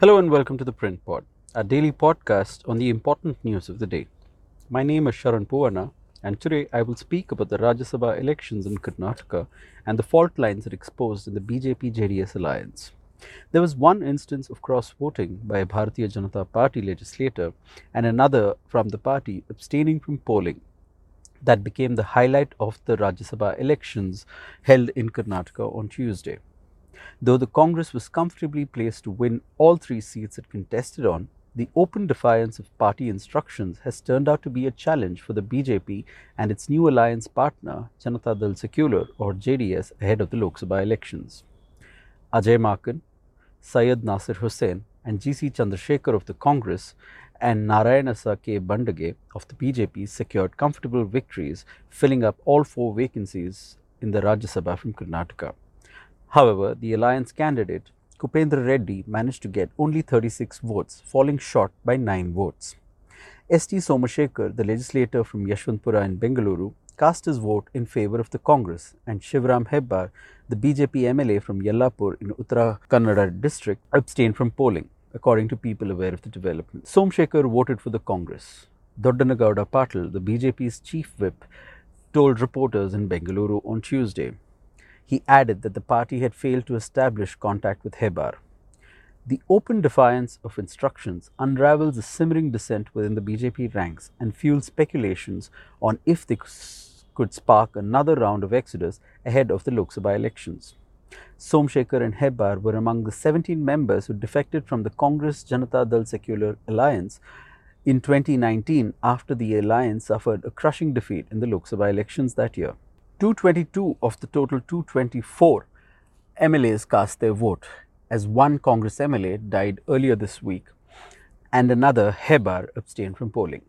Hello and welcome to the Print Pod, our daily podcast on the important news of the day. My name is Sharan Poovanna, and today I will speak about the Rajya Sabha elections in Karnataka and the fault lines it exposed in the BJP JDS alliance. There was one instance of cross voting by a Bharatiya Janata Party legislator and another from the party abstaining from polling that became the highlight of the Rajya Sabha elections held in Karnataka on Tuesday. Though the Congress was comfortably placed to win all three seats it contested on, the open defiance of party instructions has turned out to be a challenge for the BJP and its new alliance partner, Janata Dal Secular or JDS, ahead of the Lok Sabha elections. Ajay Maken, Syed Nasir Hussain, and GC Chandrasekhar of the Congress and Narayansa K. Bhandage of the BJP secured comfortable victories, filling up all four vacancies in the Rajya Sabha from Karnataka. However, the alliance candidate Kupendra Reddy managed to get only 36 votes, falling short by 9 votes. S.T. Somashekar, the legislator from Yashwantpura in Bengaluru, cast his vote in favor of the Congress, and Shivram Hebbar, the BJP MLA from Yellapur in Uttara Kannada district, abstained from polling, according to people aware of the development. Somshekar voted for the Congress. Doddanagowda Patil, the BJP's chief whip, told reporters in Bengaluru on Tuesday. He added that the party had failed to establish contact with Hebbar. The open defiance of instructions unravels a simmering dissent within the BJP ranks and fuels speculations on if they could spark another round of exodus ahead of the Lok Sabha elections. Somshekar and Hebbar were among the 17 members who defected from the Congress Janata Dal Secular Alliance in 2019 after the alliance suffered a crushing defeat in the Lok Sabha elections that year. 222 of the total 224 MLAs cast their vote, as one Congress MLA died earlier this week and another Hebbar abstained from polling.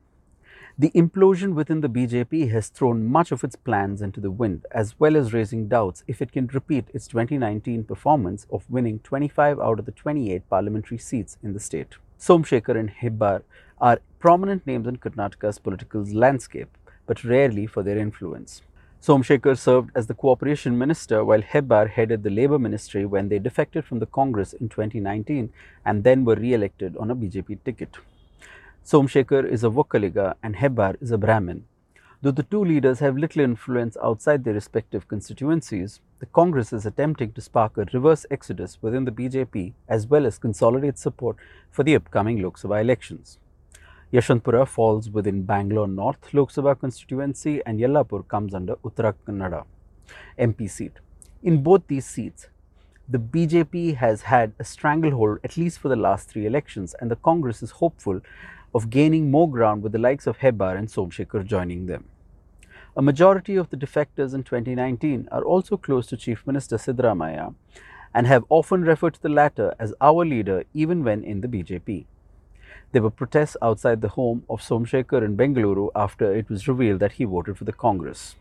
The implosion within the BJP has thrown much of its plans into the wind, as well as raising doubts if it can repeat its 2019 performance of winning 25 out of the 28 parliamentary seats in the state. Somshekar and Hebbar are prominent names in Karnataka's political landscape, but rarely for their influence. Somshekar served as the cooperation minister while Hebbar headed the labor ministry when they defected from the Congress in 2019 and then were re-elected on a BJP ticket. Somshekar is a Vokkaliga and Hebbar is a Brahmin. Though the two leaders have little influence outside their respective constituencies, the Congress is attempting to spark a reverse exodus within the BJP as well as consolidate support for the upcoming Lok Sabha elections. Yashwantpura falls within Bangalore North Lok Sabha constituency and Yellapur comes under Uttara Kannada MP seat. In both these seats, the BJP has had a stranglehold at least for the last three elections and the Congress is hopeful of gaining more ground with the likes of Hebbar and Somshekar joining them. A majority of the defectors in 2019 are also close to Chief Minister Siddaramaiah and have often referred to the latter as our leader even when in the BJP. There were protests outside the home of Somshekar in Bengaluru after it was revealed that he voted for the Congress.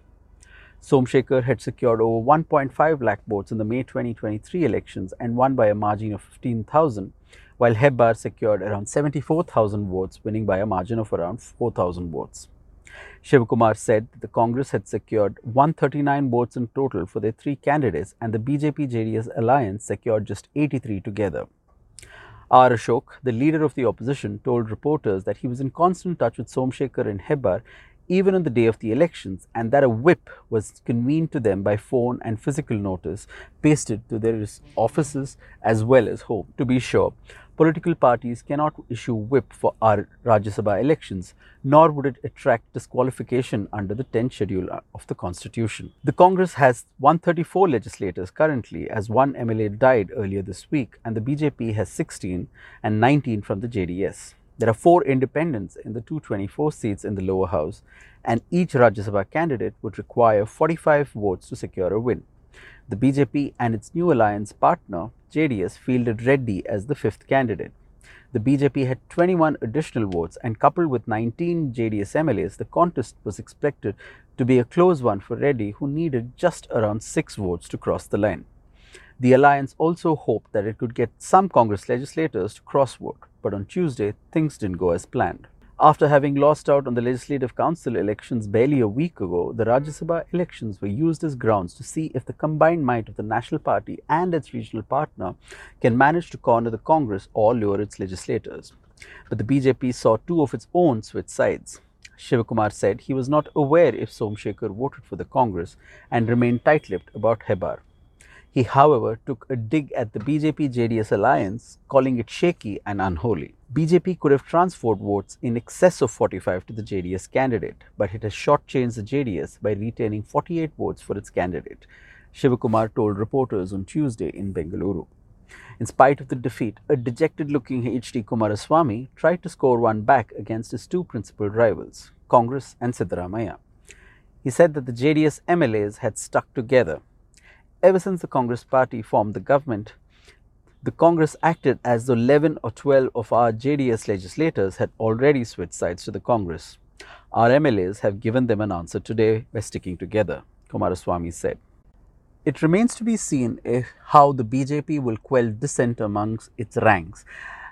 Somshekar had secured over 1.5 lakh votes in the May 2023 elections and won by a margin of 15,000 while Hebbar secured around 74,000 votes, winning by a margin of around 4,000 votes. Shivakumar said the Congress had secured 139 votes in total for their three candidates, and the BJP JDS alliance secured just 83 together. R. Ashok, the leader of the opposition, told reporters that he was in constant touch with Somshekar and Hebbar even on the day of the elections, and that a whip was convened to them by phone and physical notice pasted to their offices as well as home. To be sure, political parties cannot issue whip for our Rajya Sabha elections, nor would it attract disqualification under the 10th schedule of the Constitution. The Congress has 134 legislators currently, as one MLA died earlier this week, and the BJP has 16 and 19 from the JDS. There are four independents in the 224 seats in the lower house, and each Rajya Sabha candidate would require 45 votes to secure a win. The BJP and its new alliance partner, JDS, fielded Reddy as the fifth candidate. The BJP had 21 additional votes, and coupled with 19 JDS MLAs, the contest was expected to be a close one for Reddy, who needed just around six votes to cross the line. The alliance also hoped that it could get some Congress legislators to cross vote, but on Tuesday, things didn't go as planned. After having lost out on the Legislative Council elections barely a week ago, the Rajya Sabha elections were used as grounds to see if the combined might of the National Party and its regional partner can manage to corner the Congress or lure its legislators. But the BJP saw two of its own switch sides. Shivakumar said he was not aware if Somshekhar voted for the Congress and remained tight lipped about Hebbar. He, however, took a dig at the BJP JDS alliance, calling it shaky and unholy. BJP could have transferred votes in excess of 45 to the JDS candidate, but it has shortchanged the JDS by retaining 48 votes for its candidate, Shivakumar told reporters on Tuesday in Bengaluru. In spite of the defeat, a dejected looking H.D. Kumaraswamy tried to score one back against his two principal rivals, Congress and Siddaramaiah. He said that the JDS MLAs had stuck together. Ever since the Congress party formed the government, the Congress acted as though 11 or 12 of our JDS legislators had already switched sides to the Congress. Our MLAs have given them an answer today by sticking together, Kumaraswamy said. It remains to be seen if, how the BJP will quell dissent amongst its ranks,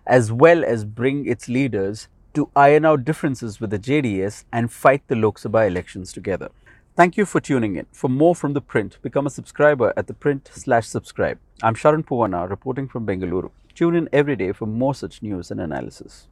as well as bring its leaders to iron out differences with the JDS and fight the Lok Sabha elections together. Thank you for tuning in. For more from the print, become a subscriber at the print slash subscribe. I'm Sharan Poovanna reporting from Bengaluru. Tune in every day for more such news and analysis.